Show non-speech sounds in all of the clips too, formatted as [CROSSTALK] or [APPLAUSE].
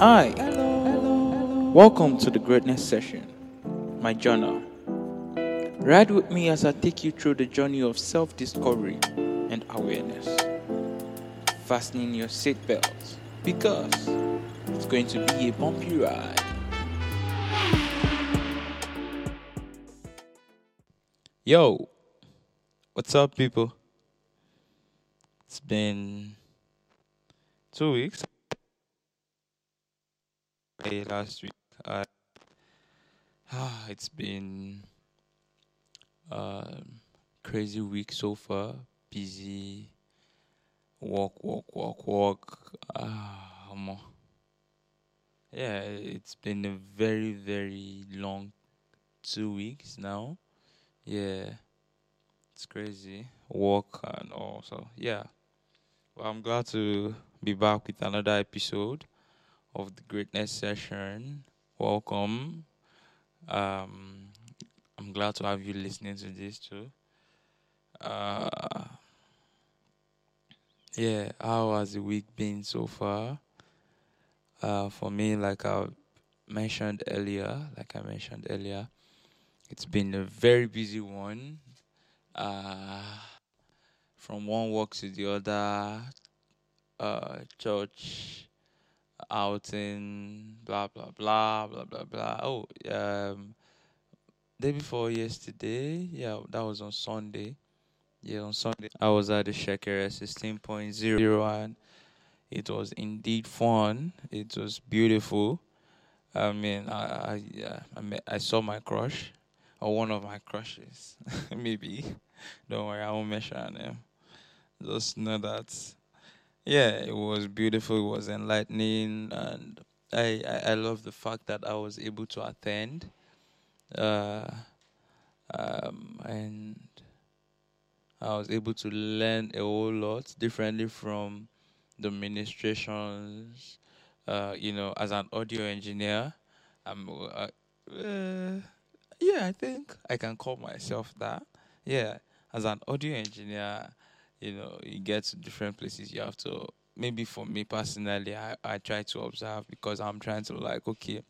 Hi. Welcome to the Greatness Session, my journal. Ride with me as I take you through the journey of self discovery and awareness. Fastening your seatbelts because it's going to be a bumpy ride. Yo, what's up, people? It's been two weeks. Last week, I, ah, it's been um crazy week so far. Busy, walk, walk, walk, walk. Ah, yeah, it's been a very, very long two weeks now. Yeah, it's crazy. Walk and all. So yeah, well, I'm glad to be back with another episode of the Greatness Session. Welcome. Um, I'm glad to have you listening to this too. Uh, yeah, how has the week been so far? Uh, for me, like I mentioned earlier, like I mentioned earlier, it's been a very busy one. Uh, from one work to the other, uh, church, outing, blah blah blah blah blah blah. Oh, um, day before yesterday, yeah, that was on Sunday. Yeah, on Sunday I was at the Shekere sixteen point zero and it was indeed fun. It was beautiful. I mean, I I yeah, I met, I saw my crush or one of my crushes, [LAUGHS] maybe. Don't worry, I won't mention name. Just know that yeah, it was beautiful. It was enlightening, and I I, I love the fact that I was able to attend. Uh, um, and I was able to learn a whole lot differently from the ministrations. Uh, you know, as an audio engineer, I'm. Uh, uh, yeah, I think I can call myself that. Yeah, as an audio engineer, you know, you get to different places. You have to maybe for me personally, I I try to observe because I'm trying to like okay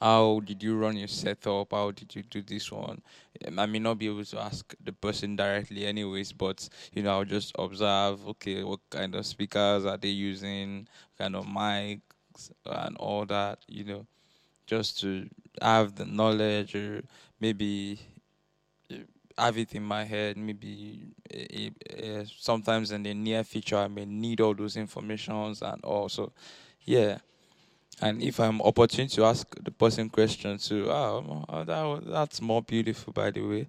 how did you run your setup? How did you do this one? Um, I may not be able to ask the person directly, anyways, but you know, I'll just observe. Okay, what kind of speakers are they using? Kind of mics and all that. You know, just to have the knowledge, or maybe have it in my head. Maybe uh, uh, sometimes in the near future, I may need all those informations and also, yeah and if I'm opportune to ask the person questions too, oh, oh that that's more beautiful, by the way.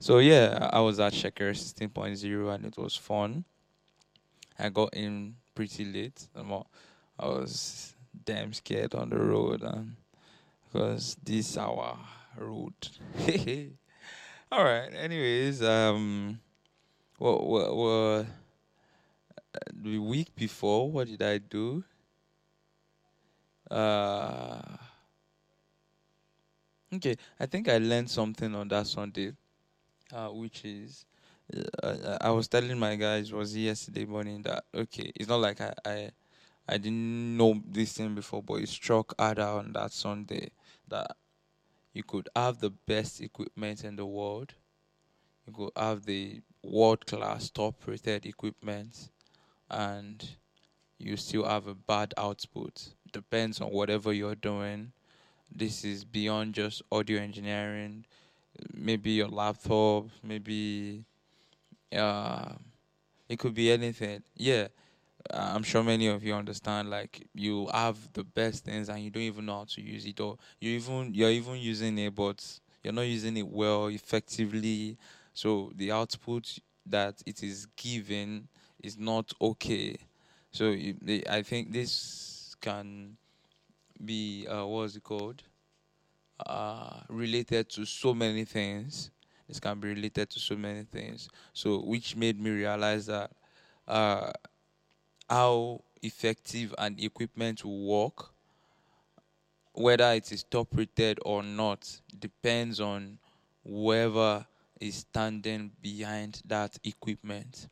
So yeah, I was at Shaker 16.0 and it was fun. I got in pretty late. I was damn scared on the road and because this our road. [LAUGHS] All right. Anyways, um, what what what the week before? What did I do? Uh, okay, I think I learned something on that Sunday, uh, which is uh, I was telling my guys was yesterday morning that okay, it's not like I, I I didn't know this thing before, but it struck harder on that Sunday that you could have the best equipment in the world, you could have the world class top rated equipment, and you still have a bad output. Depends on whatever you're doing. This is beyond just audio engineering. Maybe your laptop, maybe uh, it could be anything. Yeah, I'm sure many of you understand. Like you have the best things and you don't even know how to use it, or you even you're even using it, but you're not using it well, effectively. So the output that it is given is not okay so I think this can be uh, what's it called? Uh, related to so many things. This can be related to so many things. So which made me realize that uh, how effective an equipment will work, whether it is top rated or not, depends on whoever is standing behind that equipment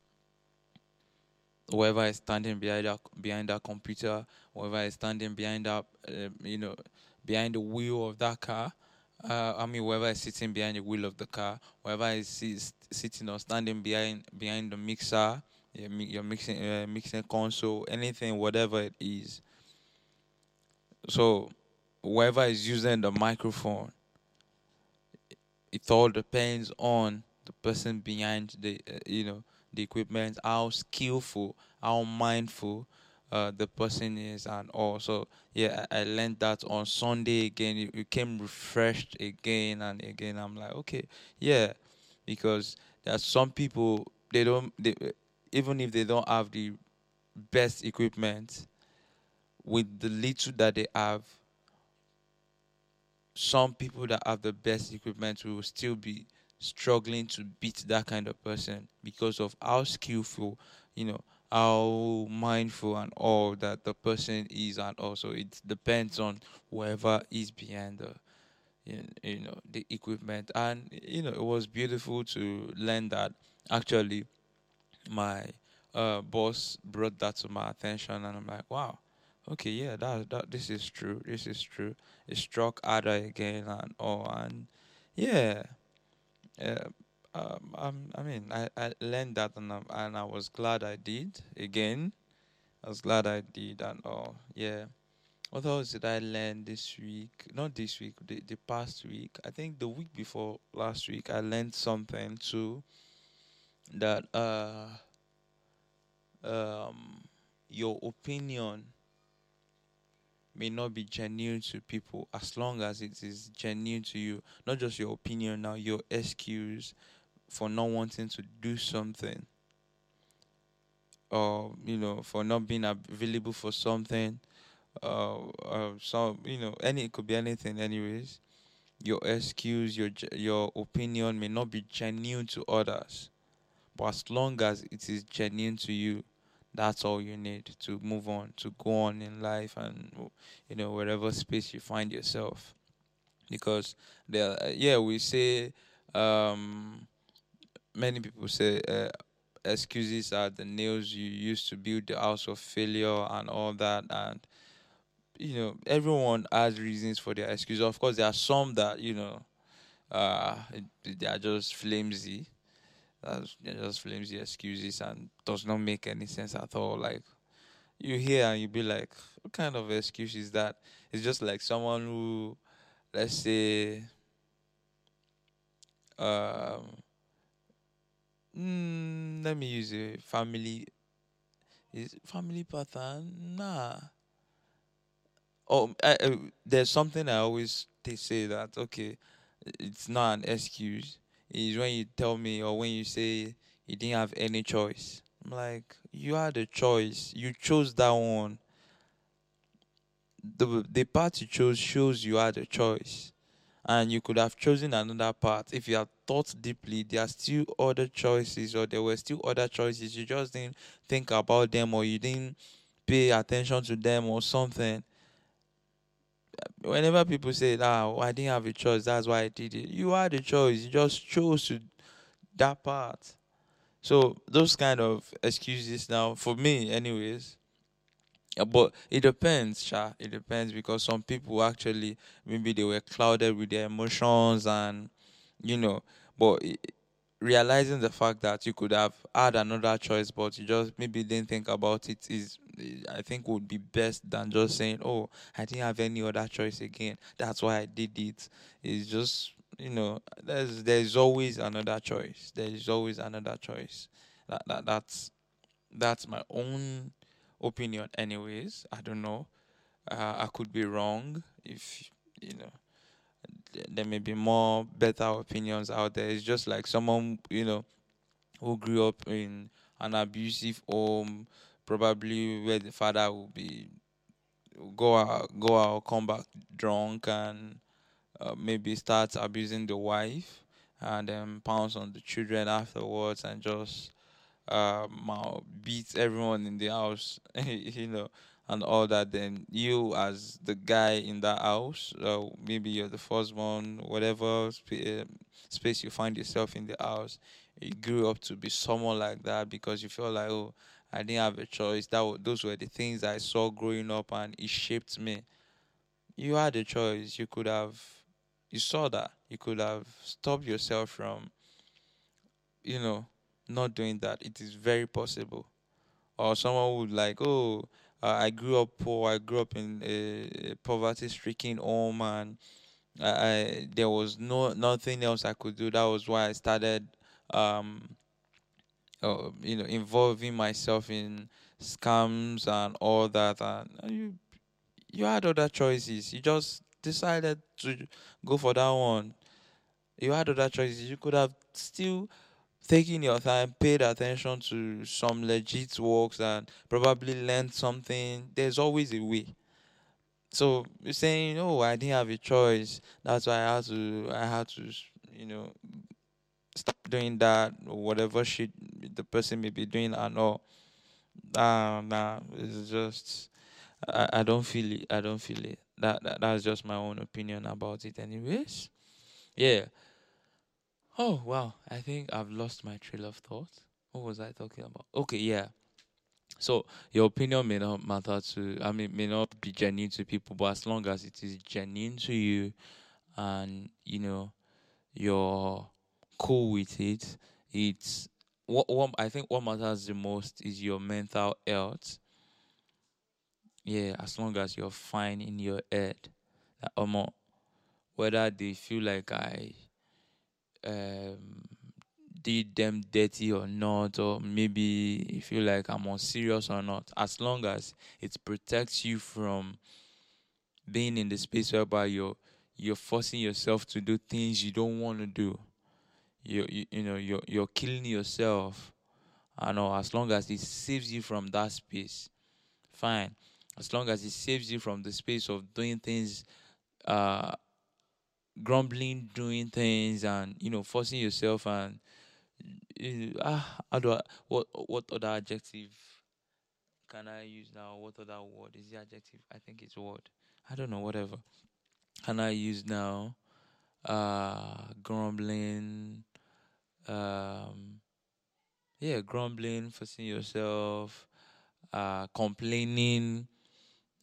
whoever is standing behind that behind that computer, whoever is standing behind that, uh, you know, behind the wheel of that car. Uh, I mean, whoever is sitting behind the wheel of the car, whoever is, is sitting or standing behind behind the mixer, your mixing uh, mixing console, anything, whatever it is. So, whoever is using the microphone, it all depends on the person behind the uh, you know the equipment, how skillful, how mindful uh, the person is, and all. So yeah, I, I learned that on Sunday again. It came refreshed again and again. I'm like, okay, yeah, because there are some people they don't they, even if they don't have the best equipment, with the little that they have, some people that have the best equipment will still be struggling to beat that kind of person because of how skillful, you know, how mindful and all that the person is, and also it depends on whoever is behind the, you know, the equipment. And you know, it was beautiful to learn that actually my uh, boss brought that to my attention, and I'm like, wow, okay, yeah, that that this is true. This is true. It struck harder again and all, and yeah, yeah. Um, um, I mean, I, I learned that and, I, and I was glad I did. Again, I was glad I did and all. Yeah. What else did I learn this week? Not this week, the, the past week. I think the week before last week, I learned something too. That uh, um, your opinion may not be genuine to people as long as it is genuine to you. Not just your opinion now, your excuse for not wanting to do something. Or, you know, for not being available for something. Uh, uh you know, any it could be anything anyways. Your excuse, your your opinion may not be genuine to others. But as long as it is genuine to you, that's all you need to move on to go on in life and you know wherever space you find yourself. Because there yeah we say um, many people say uh, excuses are the nails you use to build the house of failure and all that. And you know everyone has reasons for their excuses. Of course there are some that you know uh, they are just flimsy that's just flimsy excuses and does not make any sense at all. Like you hear and you be like, what kind of excuse is that? It's just like someone who, let's say, um, mm, let me use a family. Is family pattern? Nah. Oh, I, there's something I always they say that okay, it's not an excuse is when you tell me or when you say you didn't have any choice. I'm like, you had a choice. You chose that one. The the part you chose shows you had a choice. And you could have chosen another path. If you had thought deeply, there are still other choices, or there were still other choices. You just didn't think about them, or you didn't pay attention to them, or something whenever people say, "Ah, I didn't have a choice. That's why I did it," you had a choice. You just chose to that part. So those kind of excuses now, for me, anyways. But it depends, Sha. It depends because some people actually maybe they were clouded with their emotions and you know, but realizing the fact that you could have had another choice, but you just maybe didn't think about it is, I think, would be best than just saying, "Oh, I didn't have any other choice again. That's why I did it." It's just you know, there's there's always another choice. There is always another choice. That that that's that's my own opinion. Anyways, I don't know. Uh, I could be wrong if you know there may be more better opinions out there. It's just like someone you know who grew up in an abusive home, probably where the father will be go out, go out, come back drunk, and uh, maybe start abusing the wife, and then pounce on the children afterwards, and just um, beat everyone in the house. [LAUGHS] you know, and all that, then you as the guy in that house, uh, maybe you're the first one, whatever sp- uh, space you find yourself in the house, you grew up to be someone like that because you feel like, oh, I didn't have a choice. That those were the things I saw growing up, and it shaped me. You had a choice. You could have, you saw that. You could have stopped yourself from, you know, not doing that. It is very possible. Or someone would like, oh, I grew up poor. I grew up in a, poverty-stricken home, and I, I, there was no nothing else I could do. That was why I started, um, uh, you know, involving myself in scams and all that. And you, you had other choices. You just decided to go for that one. You had other choices. You could have still taking your time, paid attention to some legit works, and probably learned something. There's always a way. So you're saying, "Oh, I didn't have a choice. That's why I had to. I had to, you know, stop doing that or whatever shit the person may be doing and all." Nah, nah. It's just I, I don't feel it. I don't feel it. That, that that's just my own opinion about it. Anyways, yeah. Oh wow, I think I've lost my trail of thought. What was I talking about? Okay, yeah. So your opinion may not matter to I mean may not be genuine to people, but as long as it is genuine to you and you know you're cool with it, it's what what I think what matters the most is your mental health. Yeah, as long as you're fine in your head. Um, whether they feel like I um, did them dirty or not, or maybe you feel like I'm unserious or not, as long as it protects you from being in the space whereby you're you're forcing yourself to do things you don't want to do. You, you you know you're you're killing yourself. I know as long as it saves you from that space, fine. As long as it saves you from the space of doing things uh grumbling, doing things, and you know, forcing yourself. And uh, ah, how do I, what what other adjective can I use now? What other word is the adjective? I think it's word. I don't know. Whatever. Can I use now? Uh, grumbling. Um, yeah, grumbling, forcing yourself. Uh, complaining.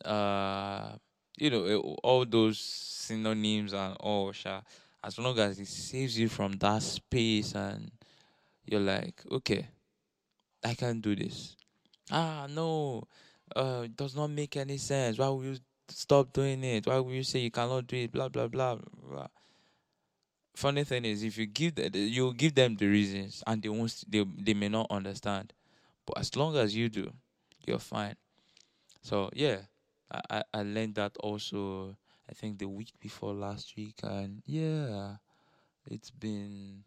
Uh you know, eh, all those synonyms and all, sha, as long as it saves you from that space and you're like, okay, I can do this. Ah, no, uh, it does not make any sense. Why will you stop doing it? Why will you say you cannot do it? Blah blah blah. blah. Funny thing is, if you give them, you give them the reasons, and they won't, they they may not understand. But as long as you do, you're fine. So yeah, I, I learned that also I think the week before last week and yeah it's been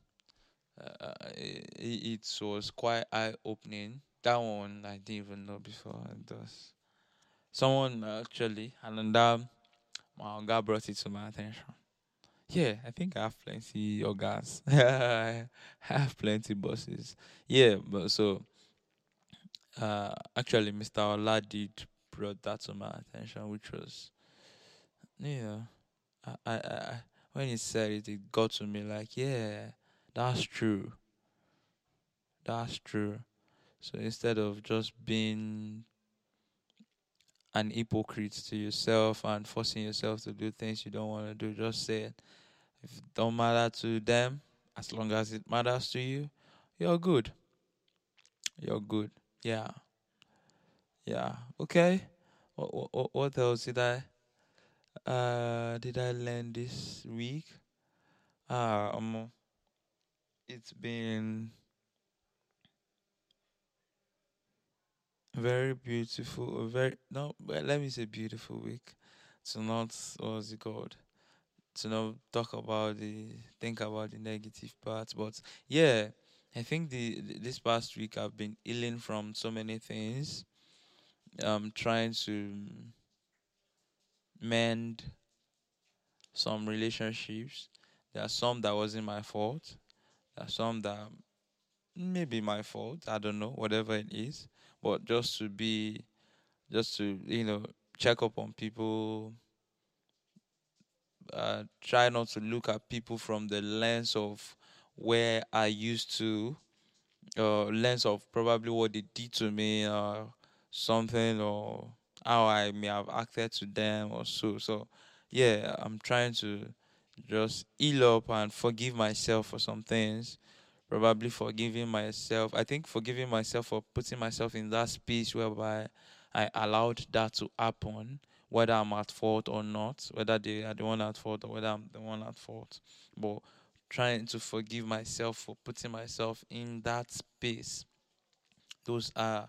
uh, it, it was quite eye opening that one I didn't even know before it does. Someone actually and then my guy brought it to my attention. Yeah I think I have plenty of gas [LAUGHS] I have plenty bosses. Yeah but so uh actually Mr. Ola did brought that to my attention, which was, you know, I, I, I when he said it, it got to me like, yeah, that's true. That's true. So instead of just being an hypocrite to yourself and forcing yourself to do things you don't want to do, just say it. If it don't matter to them, as long as it matters to you, you're good. You're good. Yeah. Yeah. Okay. What, what, what else did I uh did I learn this week? Ah, um, it's been very beautiful. Very no, let me say beautiful week. To not what's it called? To not talk about the think about the negative parts, but yeah, I think the this past week I've been healing from so many things um, trying to mend some relationships. There are some that wasn't my fault. There are some that maybe my fault. I don't know, whatever it is. But just to be, just to you know, check up on people. Uh, try not to look at people from the lens of where I used to uh, lens of probably what they did to me or something or how I may have acted to them or so. So yeah, I'm trying to just heal up and forgive myself for some things. Probably forgiving myself. I think forgiving myself for putting myself in that space whereby I allowed that to happen, whether I'm at fault or not, whether they are the one at fault or whether I'm the one at fault. But trying to forgive myself for putting myself in that space. Those are,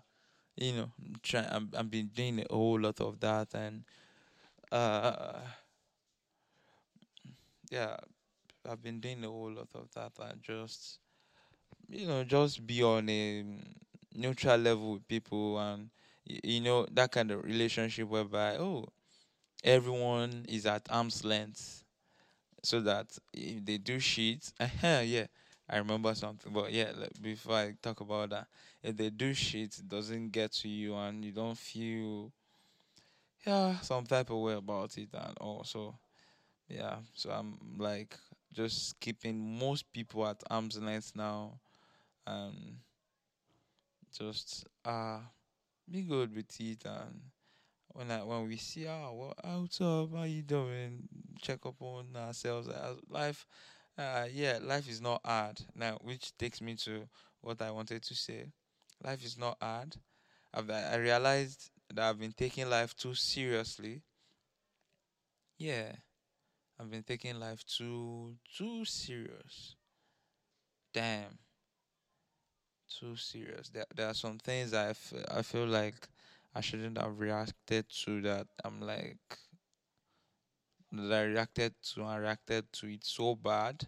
you know, try. I'm, I've been doing a whole lot of that, and uh, yeah, I've been doing a whole lot of that, and just, you know, just be on a neutral level with people, and you know that kind of relationship whereby oh everyone is at arm's length so that if they do shit, [LAUGHS] yeah, I remember something. But yeah, like, before I talk about that, if they do shit, it doesn't get to you and you don't feel yeah some type of way about it and also yeah, so I'm like just keeping most people at arm's length now and just uh be good with it and when I when we see ah what what's up how you doing check up on ourselves life uh yeah life is not hard. Now which takes me to what I wanted to say. Life is not hard. I've, I realized that I've been taking life too seriously. Yeah I've been taking life too too serious. Damn. Too serious. There, there are some things I, f- I feel like I shouldn't have reacted to that. I'm like that I reacted to and reacted to it so bad.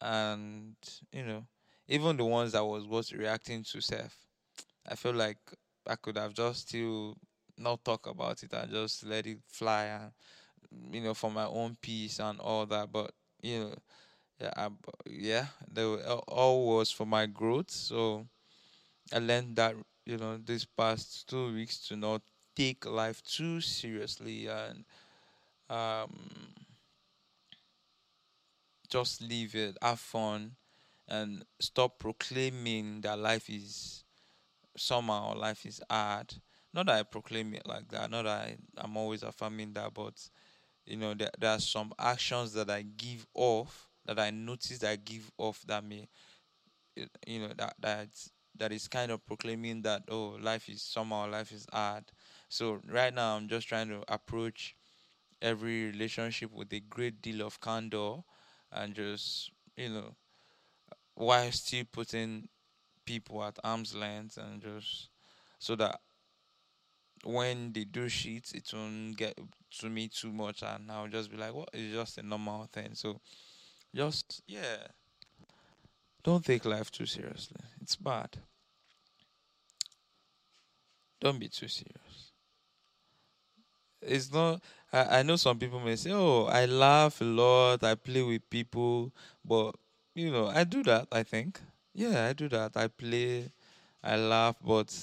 And, you know, even the ones I was was reacting to self, I feel like I could have just still not talk about it and just let it fly and, you know, for my own peace and all that. But, you know, yeah, I, yeah, they were, all all was for my growth. So I learned that, you know, this past two weeks to not take life too seriously and um just live it, have fun, and stop proclaiming that life is somehow life is hard. Not that I proclaim it like that. Not that I, I'm always affirming that, but you know, there, there are some actions that I give off that I notice that I give off that may, you know, that that that is kind of proclaiming that oh, life is somehow life is hard. So right now, I'm just trying to approach every relationship with a great deal of candor and just you know while still putting people at arm's length and just so that when they do shit it won't get to me too much and I'll just be like what? It's just a normal thing. So just yeah. Don't take life too seriously. It's bad. Don't be too serious it's not I, I know some people may say oh i laugh a lot i play with people but you know i do that i think. Yeah i do that. I play i laugh but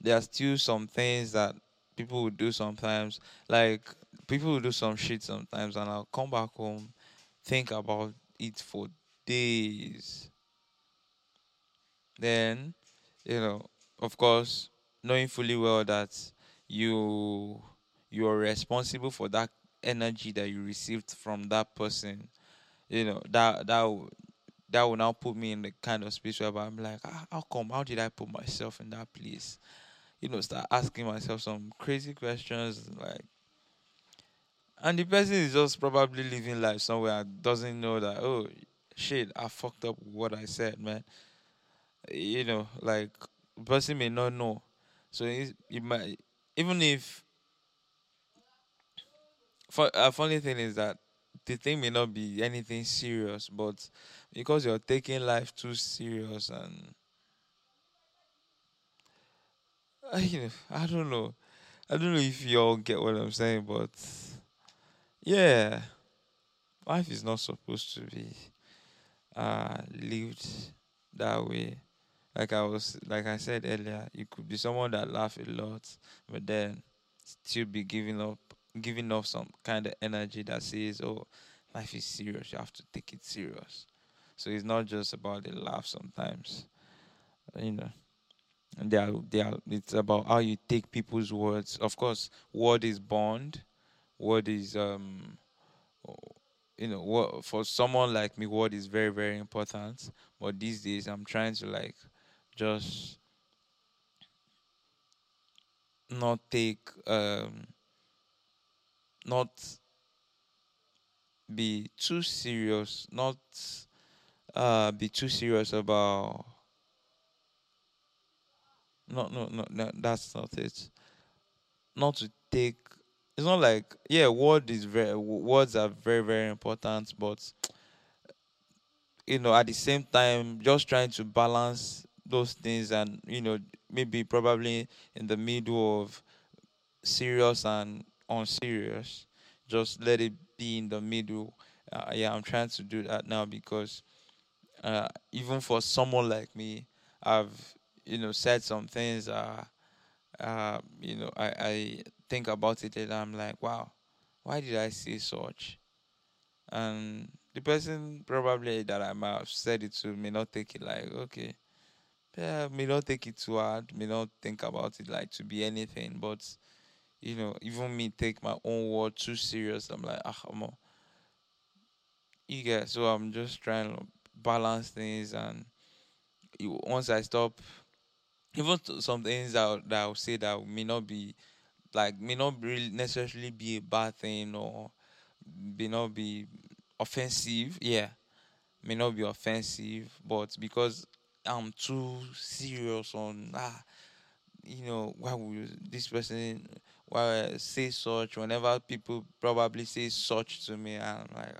there are still some things that people will do sometimes. Like people will do some shit sometimes and i'll come back home think about it for days. Then you know of course knowing fully well that you you are responsible for that energy that you received from that person you know that that that will now put me in the kind of space where i'm like ah, how come? How did i put myself in that place? You know start asking myself some crazy questions like and the person is just probably living life somewhere and doesn't know that oh shit i fucked up what i said man. You know like person may not know. So it, it might even if fu- a funny thing is that the thing may not be anything serious but because you're taking life too serious and [SIGHS] I, I don't know. I don't know if you all get what i'm saying but yeah life is not supposed to be uh lived that way. Like i was like i said earlier you could be someone that laugh a lot but then still be giving up giving off some kind of energy that says oh life is serious you have to take it serious so it's not just about the laugh sometimes You know, they are they are. It's about how you take people's words. Of course, word is bond. Word is um you know what for someone like me word is very very important but these days i'm trying to like just not take um not be too serious not uh be too serious about no no no, no that's not it. Not to take it's not like yeah word is very words are very very important but you know at the same time just trying to balance those things and you know maybe probably in the middle of serious and unserious just let it be in the middle. Uh, yeah i'm trying to do that now because uh, even for someone like me i've you know said some things uh, uh you know i i think about it and i'm like wow why did i say such? And the person probably that I might have said it to may not take it like okay, yeah, may not take it too hard, may not think about it like to be anything, but you know, even me take my own word too serious. I'm like, ah, I'm a, you get. So I'm just trying to balance things, and once I stop, even some things that that I'll say that may not be like may not really necessarily be a bad thing or may not be offensive. Yeah, may not be offensive, but because I'm too serious on ah, you know, why would this person why say such whenever people probably say such to me, I'm like,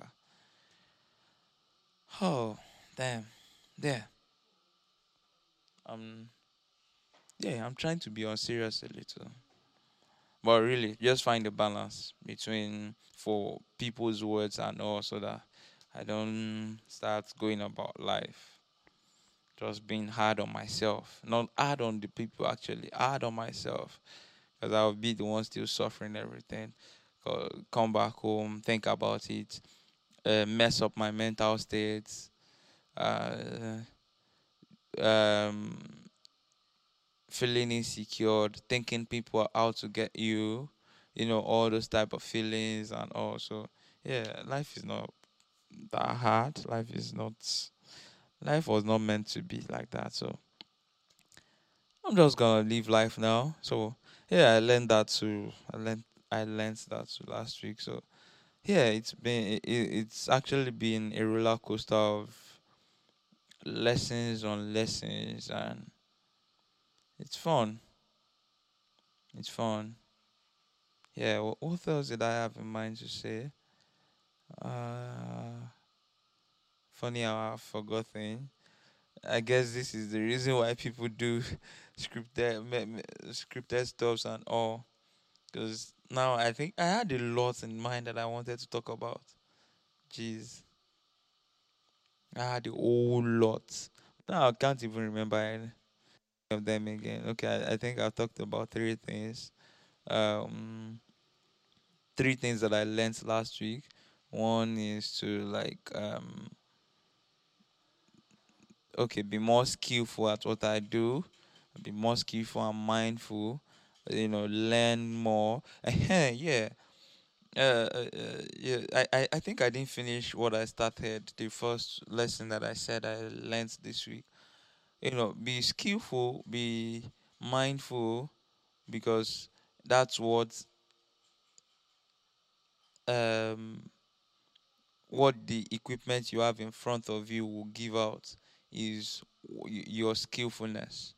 oh, damn, yeah, um, yeah, I'm trying to be unserious a little, but really, just find a balance between for people's words and all, so that I don't start going about life just being hard on myself. Not hard on the people actually, hard on myself. Because I'll be the one still suffering everything. Come back home, think about it, uh, mess up my mental states, uh, um, feeling insecure, thinking people are out to get you, you know, all those type of feelings and also, yeah, life is not that hard. Life is not life was not meant to be like that. So I'm just gonna live life now. So yeah, I learned that too. I learned I learned that too last week. So yeah, it's been it, it's actually been a roller coaster of lessons on lessons, and it's fun. It's fun. Yeah. What, what else did I have in mind to say? Uh, funny how I've forgotten. I guess this is the reason why people do scripted me- me- scripted stuffs and all. Because now I think I had a lot in mind that I wanted to talk about. Jeez, I had a whole lot. Now I can't even remember any of them again. Okay, I, I think I've talked about three things. Um, three things that I learned last week. One is to like um okay, be more skillful at what I do, be more skillful and mindful, you know, learn more. yeah. Uh, uh, uh, yeah, I, I, I think I didn't finish what I started. The first lesson that I said I learned this week. You know, be skillful, be mindful, because that's what um what the equipment you have in front of you will give out is your skillfulness.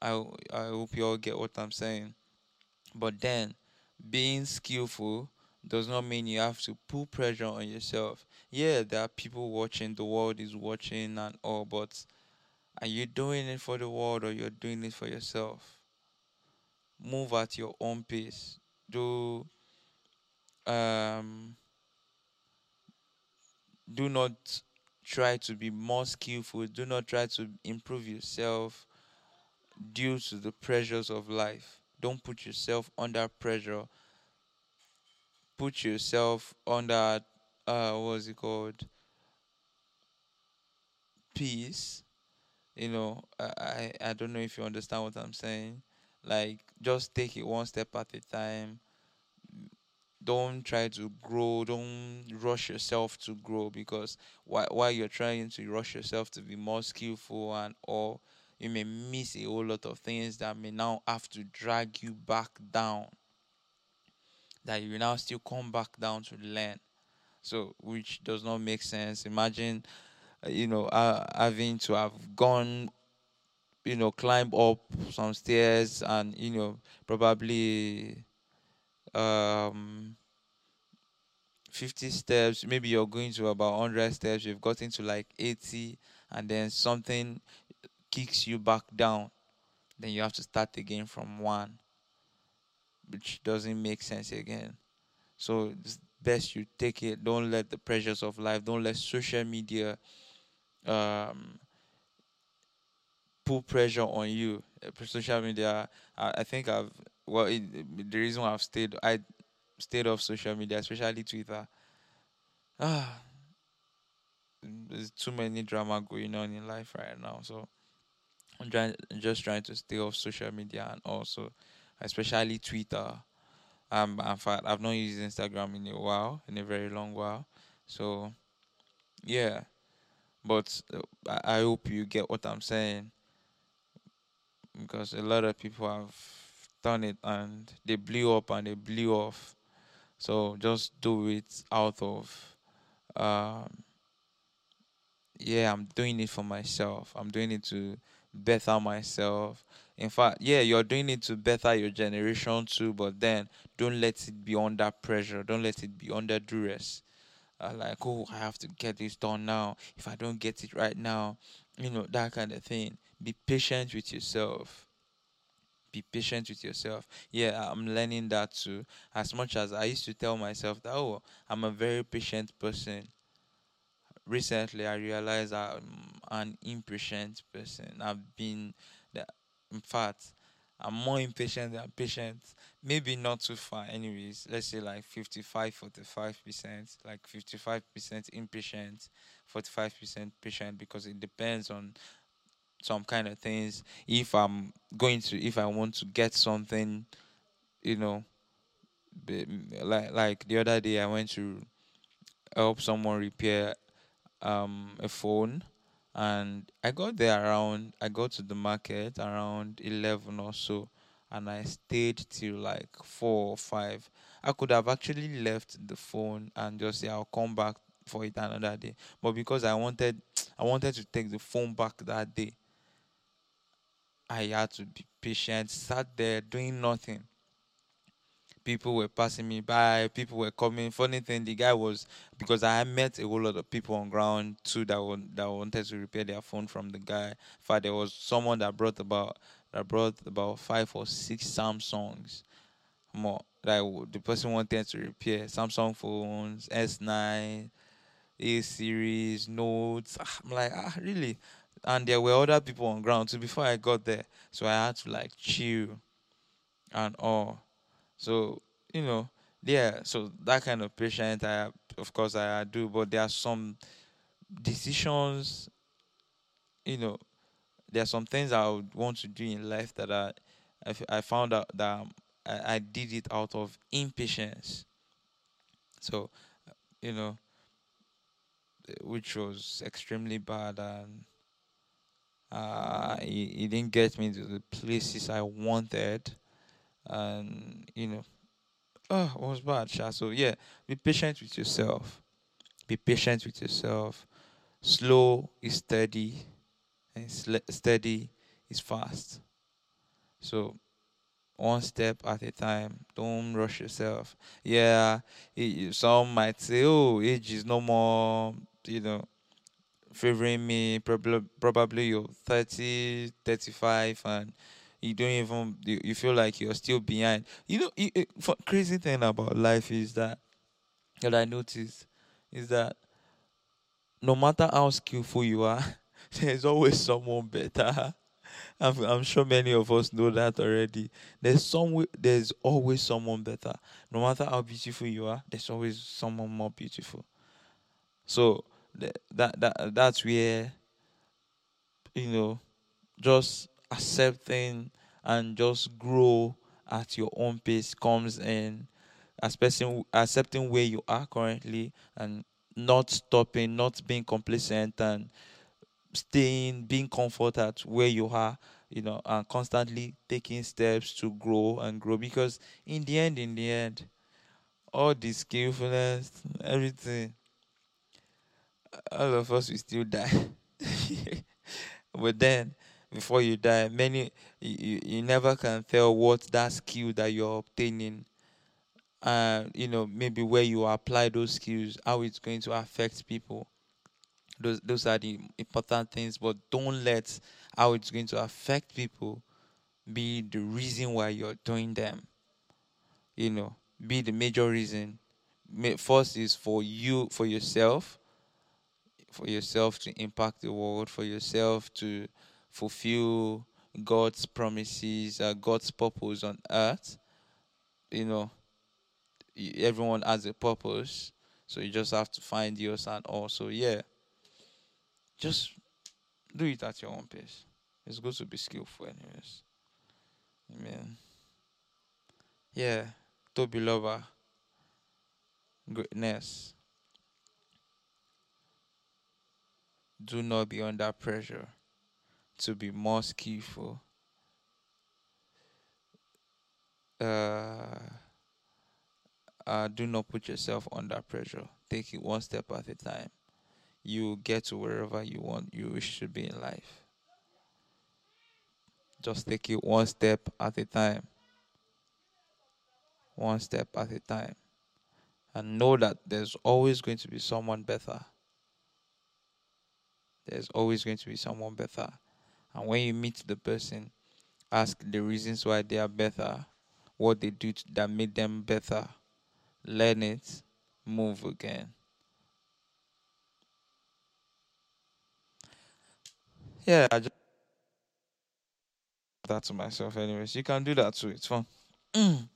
I I hope you all get what I'm saying. But then, being skillful does not mean you have to put pressure on yourself. Yeah, there are people watching, the world is watching and all, but are you doing it for the world or you're doing it for yourself? Move at your own pace. Do um do not try to be more skillful. Do not try to improve yourself due to the pressures of life. Don't put yourself under pressure. Put yourself under uh what's it called? Peace. you know, I I don't know if you understand what I'm saying. Like just take it one step at a time. Don't try to grow. Don't rush yourself to grow because while while you're trying to rush yourself to be more skillful and all, you may miss a whole lot of things that may now have to drag you back down. That you now still come back down to learn. So which does not make sense. Imagine uh, you know, uh, having to have gone, you know, climb up some stairs and, you know, probably um 50 steps, maybe you're going to about 100 steps, you've gotten to like 80, and then something kicks you back down, then you have to start again from one, which doesn't make sense again. So it's best you take it. Don't let the pressures of life, don't let social media um, put pressure on you. Uh, social media, I, I think I've well, it, the reason I've stayed, I stayed off social media, especially Twitter. Ah, there's too many drama going on in life right now, so I'm trying, just trying to stay off social media and also, especially Twitter. Um, in fact, I've not used Instagram in a while, in a very long while. So, yeah, but uh, I hope you get what I'm saying because a lot of people have done it and they blew up and they blew off. So just do it out of, um, yeah, I'm doing it for myself. I'm doing it to better myself. In fact, yeah, you're doing it to better your generation too, but then don't let it be under pressure. Don't let it be under duress uh, like, oh, I have to get this done now. If I don't get it right now, you know, that kind of thing. Be patient with yourself. Be patient with yourself. Yeah, I'm learning that too. As much as I used to tell myself that, oh, I'm a very patient person. Recently, I realized I'm an impatient person. I've been, in fact, I'm more impatient than patient. Maybe not too far, anyways. Let's say like 55, 45%, like 55% impatient, 45% patient, because it depends on some kind of things. If I'm going to, if I want to get something, you know, like like the other day, I went to help someone repair um a phone and I got there around I got to the market around eleven or so and I stayed till like four or five. I could have actually left the phone and just say I'll come back for it another day. But because I wanted I wanted to take the phone back that day, I had to be patient, sat there doing nothing people were passing me by, people were coming. Funny thing, the guy was because I met a whole lot of people on ground too that that wanted to repair their phone from the guy. In fact, there was someone that brought about that brought about five or six Samsungs more. Like the person wanted to repair Samsung phones, S9, A series, Notes. Ah, I'm like, ah, really? And there were other people on ground too before I got there, so I had to like chill and all. So, you know, yeah, so that kind of patient I of course I, do, but there are some decisions, you know, there are some things I would want to do in life that I I, I found out that I, I did it out of impatience. So, you know, which was extremely bad and uh, it, it didn't get me to the places I wanted and you know, oh, it was bad, Sha. So yeah, be patient with yourself. Be patient with yourself. Slow is steady, and steady is fast. So one step at a time. Don't rush yourself. Yeah, it, some might say, "Oh, age is no more," you know, favoring me. Probably, probably you're 30, 35, and you don't even you, you feel like you're still behind. You know, you, crazy thing about life is that that I noticed is that no matter how skillful you are, [LAUGHS] there's always someone better. [LAUGHS] I'm, I'm sure many of us know that already. There's some there's always someone better. No matter how beautiful you are, there's always someone more beautiful. So that, that that's where you know just accepting and just grow at your own pace comes in accepting accepting where you are currently and not stopping, not being complacent and staying, being comfort at where you are, you know, and constantly taking steps to grow and grow. Because in the end, in the end, all the skillfulness, everything, all of us will still die. [LAUGHS] but then, before you die, many you, you never can tell what that skill that you're obtaining uh, you know, maybe where you apply those skills, how it's going to affect people. Those those are the important things, but don't let how it's going to affect people be the reason why you're doing them. You know, be the major reason. First is for you, for yourself, for yourself to impact the world, for yourself to fulfill God's promises, uh, God's purpose on earth. You know, everyone has a purpose, so you just have to find yours and also yeah, just do it at your own pace. It's good to be skillful, anyways. Amen. Yeah, Toby Lover, greatness. Do not be under pressure to be more skillful. Uh, uh, do not put yourself under pressure. Take it one step at a time. You get to wherever you want, you wish to be in life. Just take it one step at a time. One step at a time. And know that there's always going to be someone better. There's always going to be someone better. And when you meet the person, ask the reasons why they are better, what they do that made them better learn it, move again. Yeah, I just that to myself anyways. You can do that too, it's fun. [CLEARS THROAT]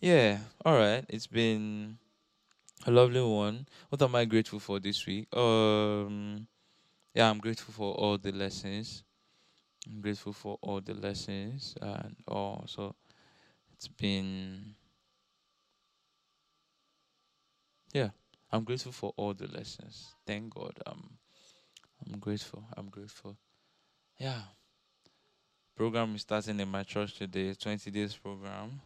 yeah, alright. It's been a lovely one. What am I grateful for this week? Um yeah, I'm grateful for all the lessons. I'm grateful for all the lessons and also it's been yeah, I'm grateful for all the lessons. Thank God. I'm I'm grateful. I'm grateful. Yeah. Program is starting in my church today, 20 days program.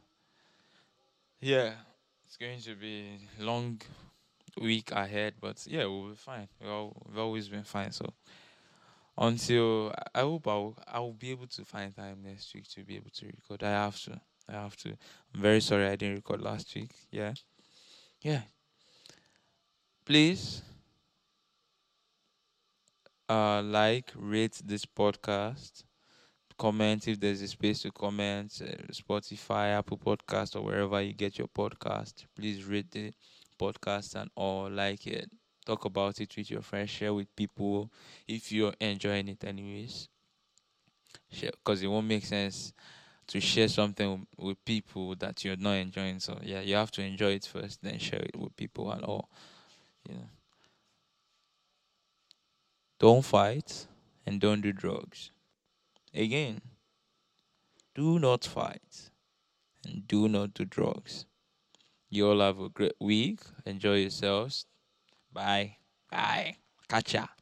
Yeah, it's going to be long week ahead, but yeah, we'll be fine. we all, we've always been fine. So until I hope I'll I'll be able to find time next week to be able to record. I have to. I have to. I'm very sorry I didn't record last week. Yeah. Yeah please uh, like, rate this podcast, comment if there's a space to comment, uh, Spotify, Apple Podcast, or wherever you get your podcast. Please rate the podcast and all, like it, talk about it with your friends, share with people if you're enjoying it, anyways. Because it won't make sense to share something with people that you're not enjoying. So yeah, you have to enjoy it first, then share it with people and all. You know. Don't fight and don't do drugs. Again, do not fight and do not do drugs. You all have a great week. Enjoy yourselves. Bye. Bye. Catch ya.